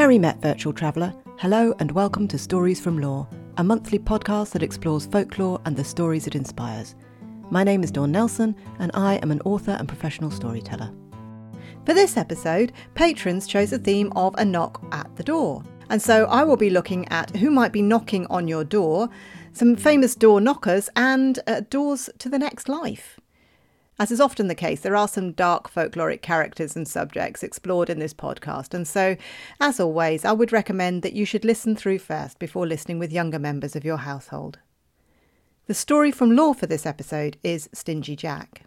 Merry Met Virtual Traveller. Hello and welcome to Stories from Lore, a monthly podcast that explores folklore and the stories it inspires. My name is Dawn Nelson, and I am an author and professional storyteller. For this episode, patrons chose a theme of a knock at the door. And so I will be looking at who might be knocking on your door, some famous door knockers, and uh, doors to the next life. As is often the case, there are some dark folkloric characters and subjects explored in this podcast, and so, as always, I would recommend that you should listen through first before listening with younger members of your household. The story from Lore for this episode is Stingy Jack.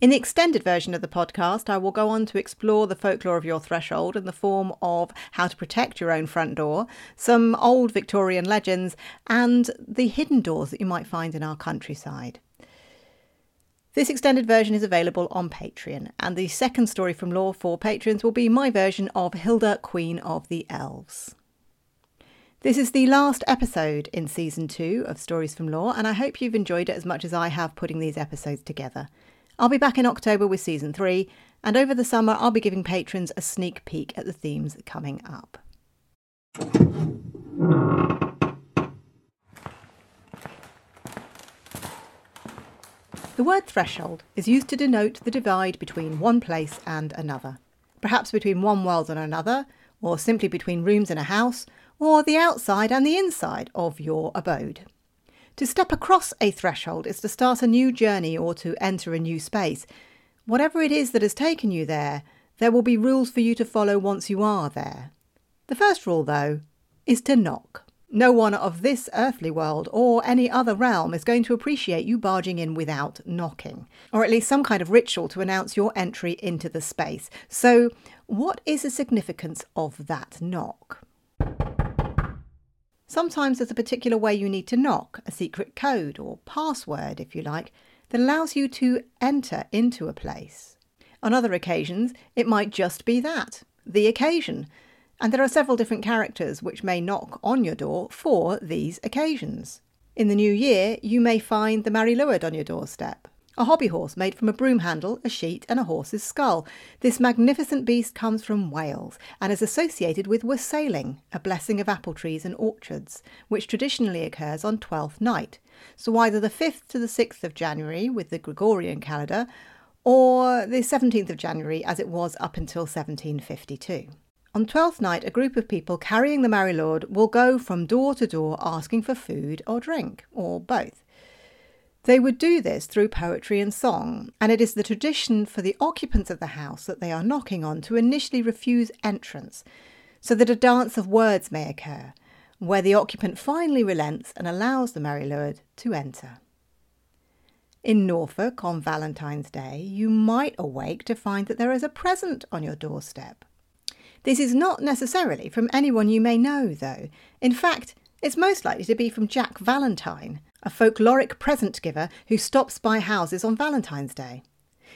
In the extended version of the podcast, I will go on to explore the folklore of your threshold in the form of how to protect your own front door, some old Victorian legends, and the hidden doors that you might find in our countryside. This extended version is available on Patreon, and the second story from Lore for patrons will be my version of Hilda, Queen of the Elves. This is the last episode in season two of Stories from Lore, and I hope you've enjoyed it as much as I have putting these episodes together. I'll be back in October with season three, and over the summer, I'll be giving patrons a sneak peek at the themes coming up. The word threshold is used to denote the divide between one place and another, perhaps between one world and another, or simply between rooms in a house, or the outside and the inside of your abode. To step across a threshold is to start a new journey or to enter a new space. Whatever it is that has taken you there, there will be rules for you to follow once you are there. The first rule, though, is to knock. No one of this earthly world or any other realm is going to appreciate you barging in without knocking, or at least some kind of ritual to announce your entry into the space. So, what is the significance of that knock? Sometimes there's a particular way you need to knock, a secret code or password, if you like, that allows you to enter into a place. On other occasions, it might just be that, the occasion, and there are several different characters which may knock on your door for these occasions. In the new year, you may find the Mari Lwyd on your doorstep. A hobby horse made from a broom handle, a sheet, and a horse's skull. This magnificent beast comes from Wales and is associated with wassailing, a blessing of apple trees and orchards, which traditionally occurs on Twelfth Night. So either the 5th to the 6th of January with the Gregorian calendar, or the 17th of January as it was up until 1752. On Twelfth Night, a group of people carrying the Mari Lwyd will go from door to door asking for food or drink, or both. They would do this through poetry and song, and it is the tradition for the occupants of the house that they are knocking on to initially refuse entrance, so that a dance of words may occur, where the occupant finally relents and allows the Mari Lwyd to enter. In Norfolk on Valentine's Day, you might awake to find that there is a present on your doorstep. This is not necessarily from anyone you may know, though. In fact, it's most likely to be from Jack Valentine, a folkloric present giver who stops by houses on Valentine's Day.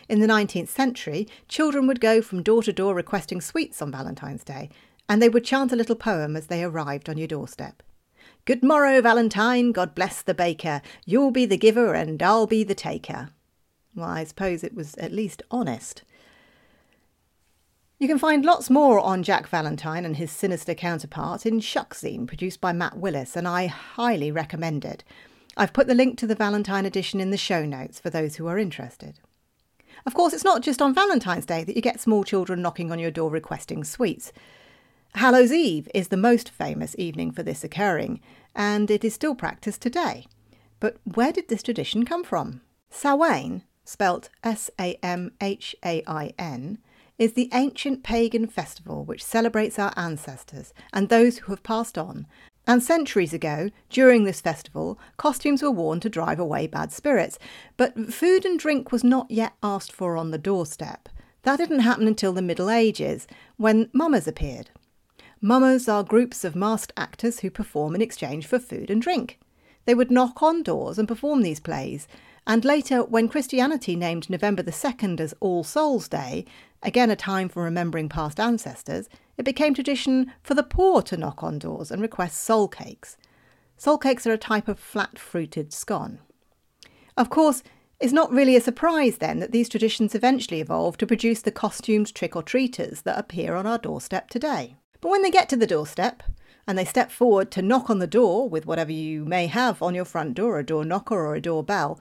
In the 19th century, children would go from door to door requesting sweets on Valentine's Day, and they would chant a little poem as they arrived on your doorstep. Good morrow, Valentine, God bless the baker. You'll be the giver and I'll be the taker. Well, I suppose it was at least honest. You can find lots more on Jack Valentine and his sinister counterpart in Shuckzine, produced by Matt Willis, and I highly recommend it. I've put the link to the Valentine edition in the show notes for those who are interested. Of course, it's not just on Valentine's Day that you get small children knocking on your door requesting sweets. Hallows Eve is the most famous evening for this occurring, and it is still practiced today. But where did this tradition come from? Samhain, spelt S A M H A I N, is the ancient pagan festival which celebrates our ancestors and those who have passed on. And centuries ago, during this festival, costumes were worn to drive away bad spirits. But food and drink was not yet asked for on the doorstep. That didn't happen until the Middle Ages, when mummers appeared. Mummers are groups of masked actors who perform in exchange for food and drink. They would knock on doors and perform these plays, and later, when Christianity named November the 2nd as All Souls' Day, again a time for remembering past ancestors, it became tradition for the poor to knock on doors and request soul cakes. Soul cakes are a type of flat fruited scone. Of course, it's not really a surprise then that these traditions eventually evolved to produce the costumed trick or treaters that appear on our doorstep today. But when they get to the doorstep and they step forward to knock on the door with whatever you may have on your front door, a door knocker or a doorbell,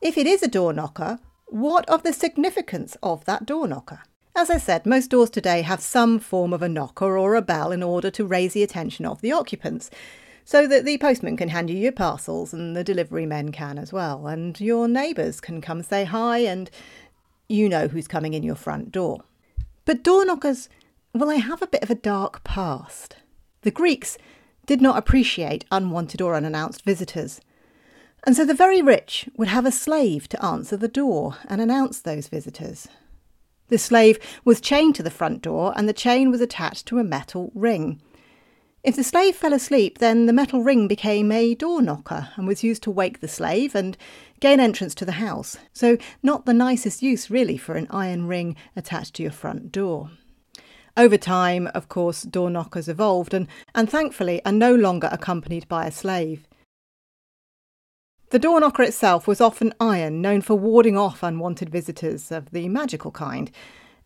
if it is a door knocker, what of the significance of that door knocker? As I said, most doors today have some form of a knocker or a bell in order to raise the attention of the occupants, so that the postman can hand you your parcels and the delivery men can as well, and your neighbours can come say hi and you know who's coming in your front door. But door knockers, well, they have a bit of a dark past. The Greeks did not appreciate unwanted or unannounced visitors. And so the very rich would have a slave to answer the door and announce those visitors. The slave was chained to the front door and the chain was attached to a metal ring. If the slave fell asleep, then the metal ring became a door knocker and was used to wake the slave and gain entrance to the house. So, not the nicest use, really, for an iron ring attached to your front door. Over time, of course, door knockers evolved and, and thankfully are no longer accompanied by a slave. The door knocker itself was often iron, known for warding off unwanted visitors of the magical kind,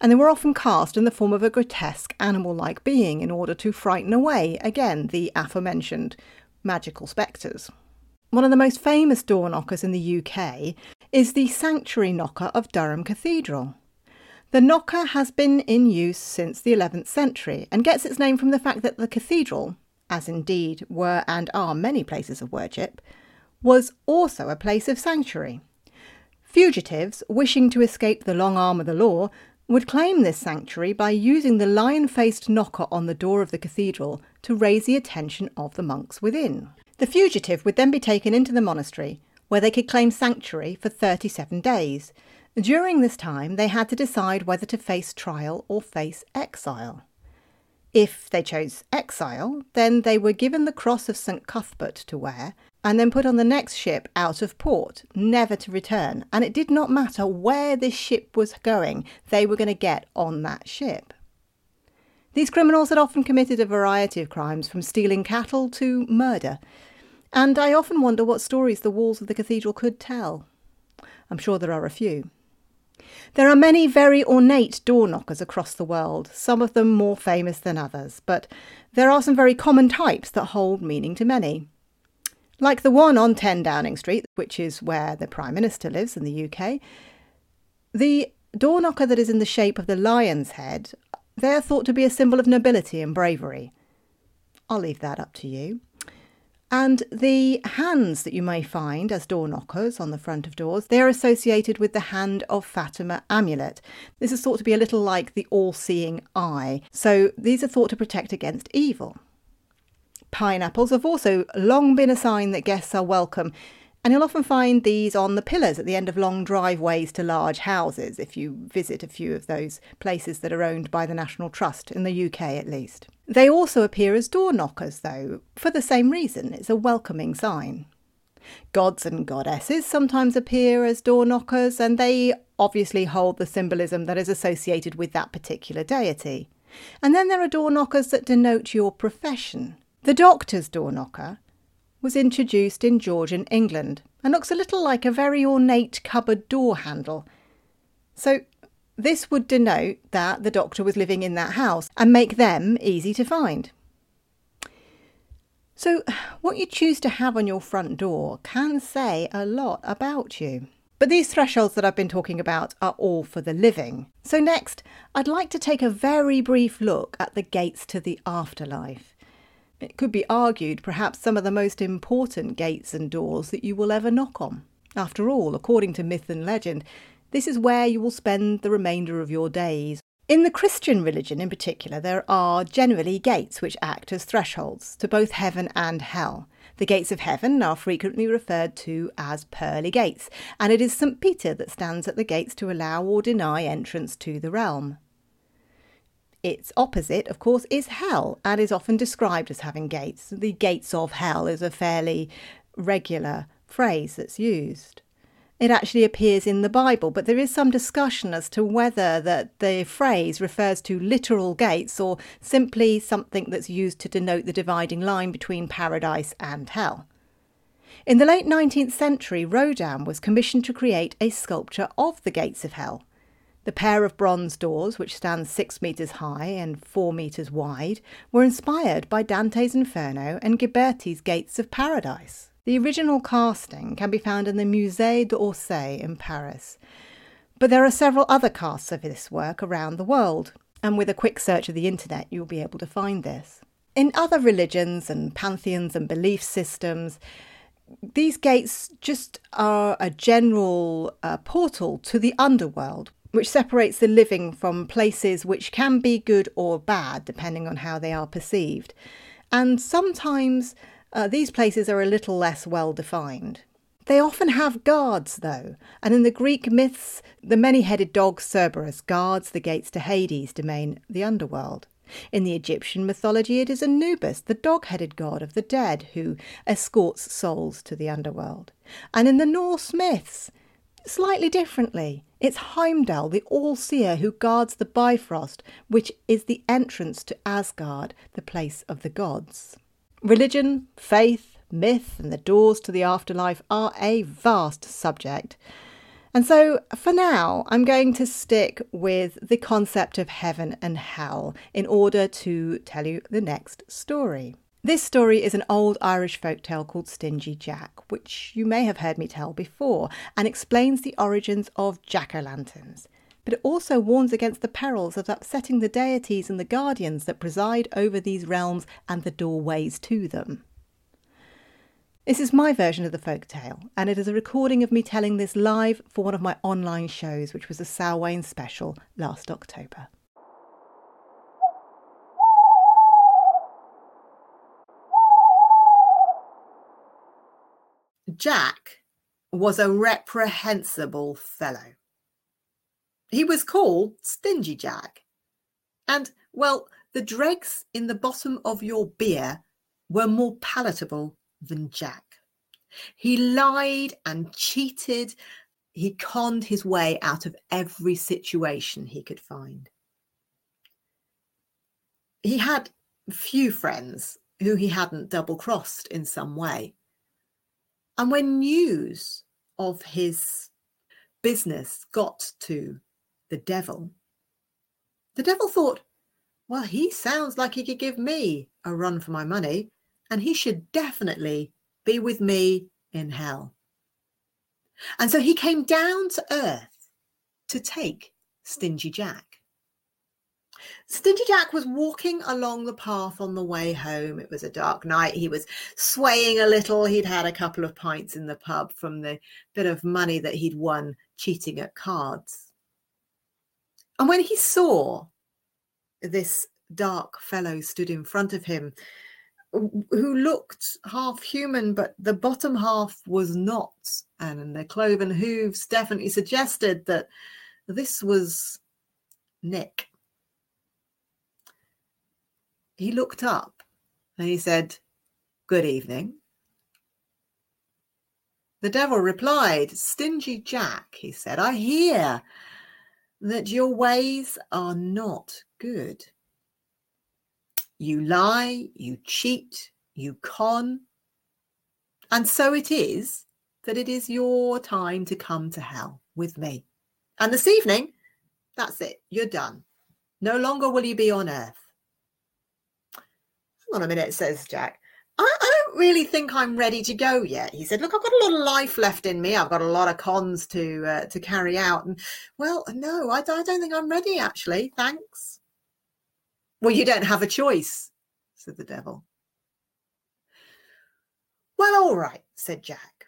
and they were often cast in the form of a grotesque animal like being in order to frighten away, again, the aforementioned magical spectres. One of the most famous door knockers in the UK is the Sanctuary Knocker of Durham Cathedral. The knocker has been in use since the 11th century and gets its name from the fact that the cathedral, as indeed were and are many places of worship, was also a place of sanctuary. Fugitives wishing to escape the long arm of the law would claim this sanctuary by using the lion faced knocker on the door of the cathedral to raise the attention of the monks within. The fugitive would then be taken into the monastery, where they could claim sanctuary for 37 days, during this time, they had to decide whether to face trial or face exile. If they chose exile, then they were given the cross of St. Cuthbert to wear and then put on the next ship out of port, never to return. And it did not matter where this ship was going, they were going to get on that ship. These criminals had often committed a variety of crimes, from stealing cattle to murder. And I often wonder what stories the walls of the cathedral could tell. I'm sure there are a few. There are many very ornate door knockers across the world, some of them more famous than others, but there are some very common types that hold meaning to many. Like the one on 10 Downing Street, which is where the Prime Minister lives in the UK, the door knocker that is in the shape of the lion's head, they are thought to be a symbol of nobility and bravery. I'll leave that up to you. And the hands that you may find as door knockers on the front of doors, they are associated with the Hand of Fatima amulet. This is thought to be a little like the all seeing eye, so these are thought to protect against evil. Pineapples have also long been a sign that guests are welcome, and you'll often find these on the pillars at the end of long driveways to large houses if you visit a few of those places that are owned by the National Trust, in the UK at least. They also appear as door knockers, though, for the same reason it's a welcoming sign. Gods and goddesses sometimes appear as door knockers, and they obviously hold the symbolism that is associated with that particular deity. And then there are door knockers that denote your profession. The doctor's door knocker was introduced in Georgian England and looks a little like a very ornate cupboard door handle. So, this would denote that the doctor was living in that house and make them easy to find. So, what you choose to have on your front door can say a lot about you. But these thresholds that I've been talking about are all for the living. So, next, I'd like to take a very brief look at the gates to the afterlife. It could be argued perhaps some of the most important gates and doors that you will ever knock on. After all, according to myth and legend, this is where you will spend the remainder of your days. In the Christian religion in particular, there are generally gates which act as thresholds to both heaven and hell. The gates of heaven are frequently referred to as pearly gates, and it is St. Peter that stands at the gates to allow or deny entrance to the realm. Its opposite, of course, is hell and is often described as having gates. The gates of hell is a fairly regular phrase that's used. It actually appears in the Bible, but there is some discussion as to whether that the phrase refers to literal gates or simply something that's used to denote the dividing line between paradise and hell. In the late 19th century, Rodin was commissioned to create a sculpture of the gates of hell. The pair of bronze doors, which stand six metres high and four metres wide, were inspired by Dante's Inferno and Ghiberti's Gates of Paradise. The original casting can be found in the Musée d'Orsay in Paris, but there are several other casts of this work around the world, and with a quick search of the internet, you'll be able to find this. In other religions and pantheons and belief systems, these gates just are a general uh, portal to the underworld, which separates the living from places which can be good or bad, depending on how they are perceived. And sometimes uh, these places are a little less well defined. They often have guards, though, and in the Greek myths, the many headed dog Cerberus guards the gates to Hades' domain, the underworld. In the Egyptian mythology, it is Anubis, the dog headed god of the dead, who escorts souls to the underworld. And in the Norse myths, slightly differently, it's Heimdall, the all seer, who guards the Bifrost, which is the entrance to Asgard, the place of the gods. Religion, faith, myth, and the doors to the afterlife are a vast subject. And so, for now, I'm going to stick with the concept of heaven and hell in order to tell you the next story. This story is an old Irish folktale called Stingy Jack, which you may have heard me tell before, and explains the origins of jack o' lanterns. But it also warns against the perils of upsetting the deities and the guardians that preside over these realms and the doorways to them. This is my version of the folk tale, and it is a recording of me telling this live for one of my online shows, which was a Samhain special last October. Jack was a reprehensible fellow. He was called Stingy Jack. And, well, the dregs in the bottom of your beer were more palatable than Jack. He lied and cheated. He conned his way out of every situation he could find. He had few friends who he hadn't double crossed in some way. And when news of his business got to the devil, the devil thought, well, he sounds like he could give me a run for my money, and he should definitely be with me in hell. And so he came down to earth to take Stingy Jack. Stingy Jack was walking along the path on the way home. It was a dark night. He was swaying a little. He'd had a couple of pints in the pub from the bit of money that he'd won cheating at cards. And when he saw this dark fellow stood in front of him, who looked half human, but the bottom half was not, and the cloven hooves definitely suggested that this was Nick he looked up and he said, Good evening. The devil replied, Stingy Jack, he said, I hear that your ways are not good. You lie, you cheat, you con. And so it is that it is your time to come to hell with me. And this evening, that's it, you're done. No longer will you be on earth on a minute, says Jack. I, I, don't really think I'm ready to go yet. He said, "Look, I've got a lot of life left in me. I've got a lot of cons to uh, to carry out." And well, no, I, I don't think I'm ready. Actually, thanks. Well, you don't have a choice," said the devil. Well, all right," said Jack.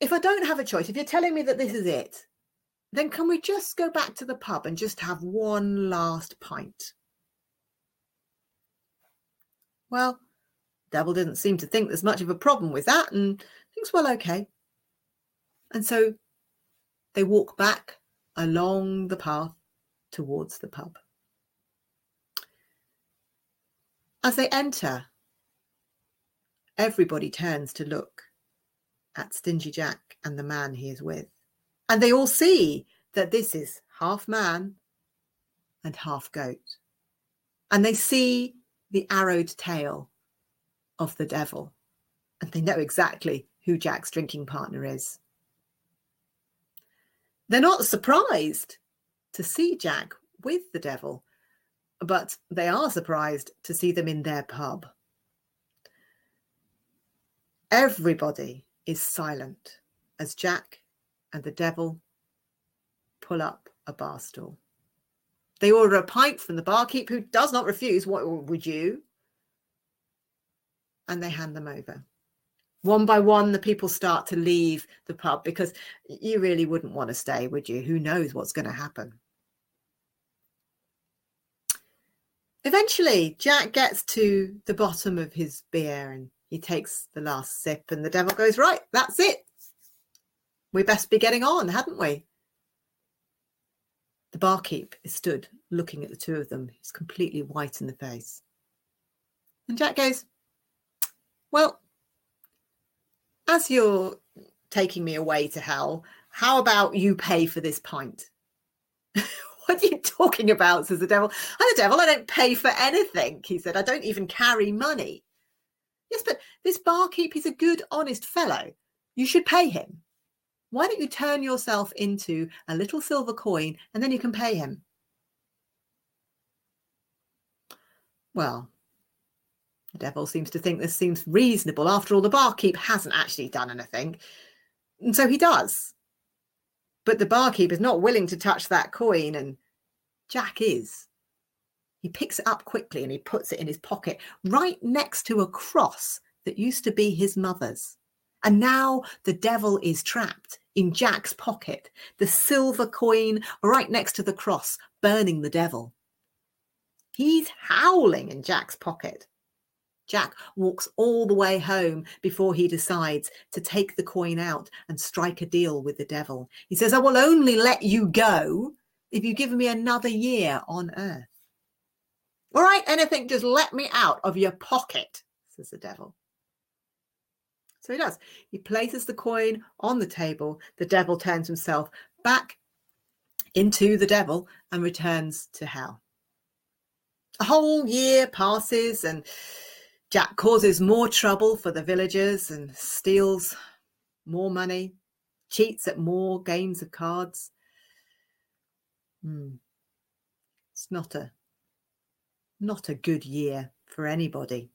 "If I don't have a choice, if you're telling me that this is it, then can we just go back to the pub and just have one last pint?" Well, Devil didn't seem to think there's much of a problem with that and thinks, well, okay. And so they walk back along the path towards the pub. As they enter, everybody turns to look at Stingy Jack and the man he is with. And they all see that this is half man and half goat. And they see the arrowed tail of the devil. And they know exactly who Jack's drinking partner is. They're not surprised to see Jack with the devil, but they are surprised to see them in their pub. Everybody is silent as Jack and the devil pull up a bar stool. They order a pint from the barkeep who does not refuse. What would you? And they hand them over. One by one, the people start to leave the pub because you really wouldn't want to stay, would you? Who knows what's going to happen? Eventually, Jack gets to the bottom of his beer and he takes the last sip, and the devil goes, Right, that's it. We best be getting on, hadn't we? The barkeep is stood looking at the two of them. He's completely white in the face. And Jack goes, Well, as you're taking me away to hell, how about you pay for this pint? what are you talking about? says the devil. I'm the devil. I don't pay for anything, he said. I don't even carry money. Yes, but this barkeep, he's a good, honest fellow. You should pay him. Why don't you turn yourself into a little silver coin and then you can pay him? Well, the devil seems to think this seems reasonable. After all, the barkeep hasn't actually done anything. And so he does. But the barkeep is not willing to touch that coin, and Jack is. He picks it up quickly and he puts it in his pocket right next to a cross that used to be his mother's. And now the devil is trapped in Jack's pocket, the silver coin right next to the cross, burning the devil. He's howling in Jack's pocket. Jack walks all the way home before he decides to take the coin out and strike a deal with the devil. He says, I will only let you go if you give me another year on earth. All right, anything, just let me out of your pocket, says the devil. So he does. He places the coin on the table. The devil turns himself back into the devil and returns to hell. A whole year passes and Jack causes more trouble for the villagers and steals more money, cheats at more games of cards. Hmm. It's not a not a good year for anybody.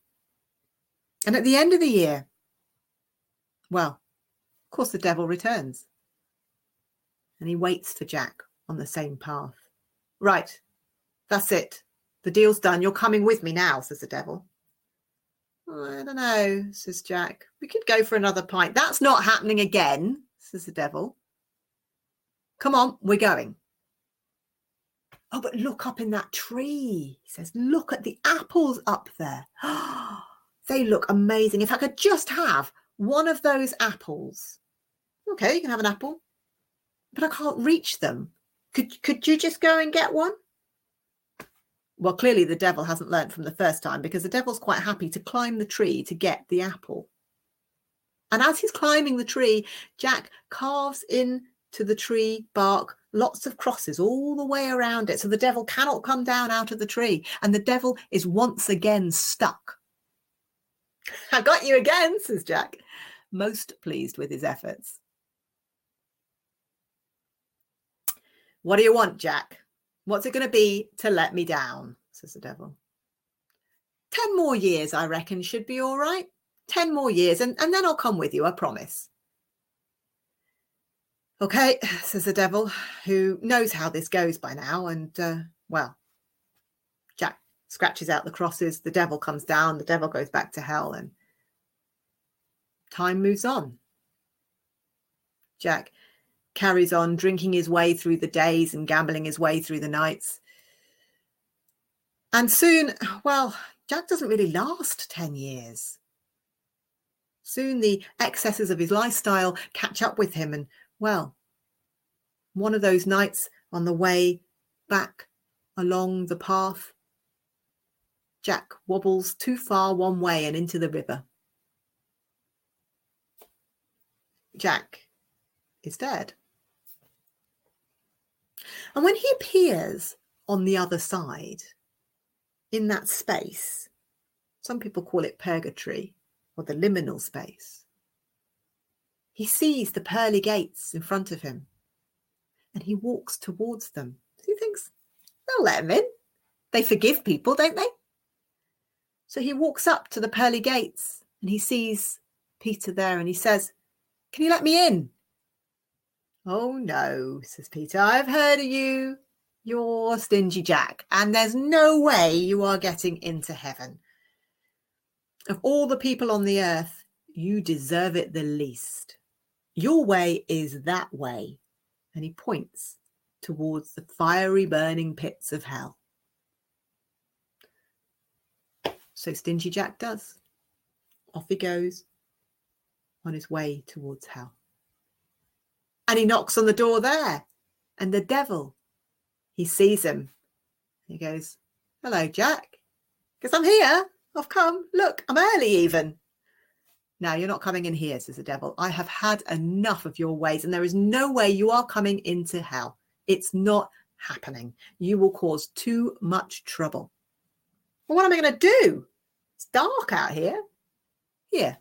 And at the end of the year, well, of course, the devil returns and he waits for Jack on the same path. Right, that's it. The deal's done. You're coming with me now, says the devil. I don't know, says Jack. We could go for another pint. That's not happening again, says the devil. Come on, we're going. Oh, but look up in that tree, he says. Look at the apples up there. they look amazing. If I could just have one of those apples. Okay, you can have an apple, but I can't reach them. Could could you just go and get one? Well, clearly the devil hasn't learned from the first time because the devil's quite happy to climb the tree to get the apple. And as he's climbing the tree, Jack carves into the tree bark lots of crosses all the way around it. So the devil cannot come down out of the tree. And the devil is once again stuck. I got you again, says Jack most pleased with his efforts. What do you want, Jack? What's it going to be to let me down? says the devil. Ten more years, I reckon, should be all right. Ten more years, and, and then I'll come with you, I promise. Okay, says the devil, who knows how this goes by now. And, uh, well, scratches out the crosses. The devil comes down. The devil goes back to hell. And time moves on. Jack carries on drinking his way through the days and gambling his way through the nights. And soon, well, Jack doesn't really last 10 years. Soon the excesses of his lifestyle catch up with him. And, well, one of those nights on the way back along the path, Jack wobbles too far one way and into the river. Jack is dead. And when he appears on the other side, in that space, some people call it purgatory or the liminal space, he sees the pearly gates in front of him and he walks towards them He thinks, they'll let him in. They forgive people, don't they? So he walks up to the pearly gates and he sees Peter there and he says, Can you let me in? Oh no, says Peter, I've heard of you. You're Stingy Jack, and there's no way you are getting into heaven. Of all the people on the earth, you deserve it the least. Your way is that way. And he points towards the fiery burning pits of hell. So Stingy Jack does. Off he goes on his way towards hell. And he knocks on the door there. And the devil, he sees him. He goes, Hello, Jack. Because I'm here. I've come. Look, I'm early even. Now you're not coming in here, says the devil. I have had enough of your ways, and there is no way you are coming into hell. It's not happening. You will cause too much trouble. Well, what am I going to do? It's dark out here. Here,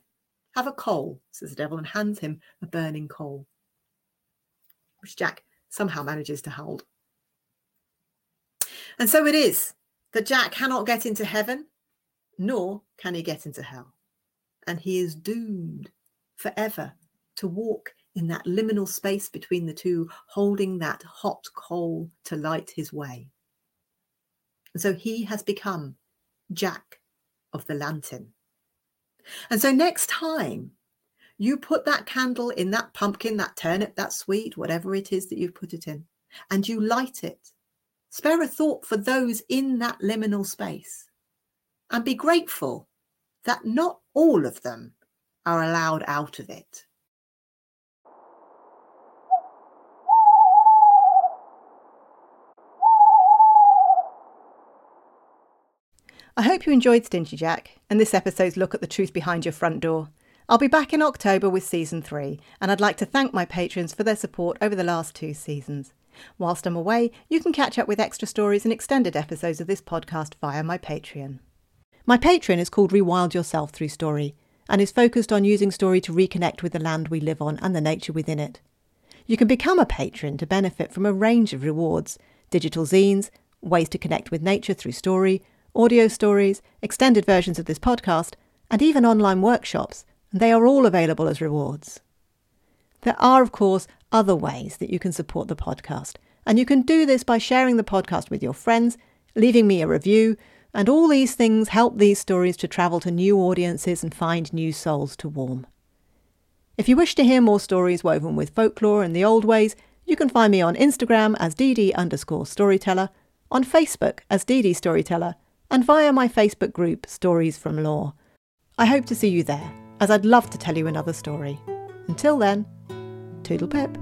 have a coal, says the devil, and hands him a burning coal which Jack somehow manages to hold. And so it is that Jack cannot get into heaven, nor can he get into hell. And he is doomed forever to walk in that liminal space between the two, holding that hot coal to light his way. And so he has become Jack of the Lantern. And so next time you put that candle in that pumpkin, that turnip, that sweet, whatever it is that you've put it in, and you light it. Spare a thought for those in that liminal space and be grateful that not all of them are allowed out of it. I hope you enjoyed Stingy Jack and this episode's look at the truth behind your front door. I'll be back in October with season three, and I'd like to thank my patrons for their support over the last two seasons. Whilst I'm away, you can catch up with extra stories and extended episodes of this podcast via my Patreon. My Patreon is called Rewild Yourself Through Story and is focused on using story to reconnect with the land we live on and the nature within it. You can become a patron to benefit from a range of rewards digital zines, ways to connect with nature through story, audio stories, extended versions of this podcast, and even online workshops and they are all available as rewards. There are, of course, other ways that you can support the podcast, and you can do this by sharing the podcast with your friends, leaving me a review, and all these things help these stories to travel to new audiences and find new souls to warm. If you wish to hear more stories woven with folklore and the old ways, you can find me on Instagram as DD underscore storyteller, on Facebook as DD storyteller, and via my Facebook group Stories from Lore. I hope to see you there as I'd love to tell you another story. Until then, toodle pip.